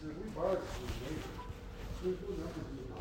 se a remarkable neighbor. There's no number of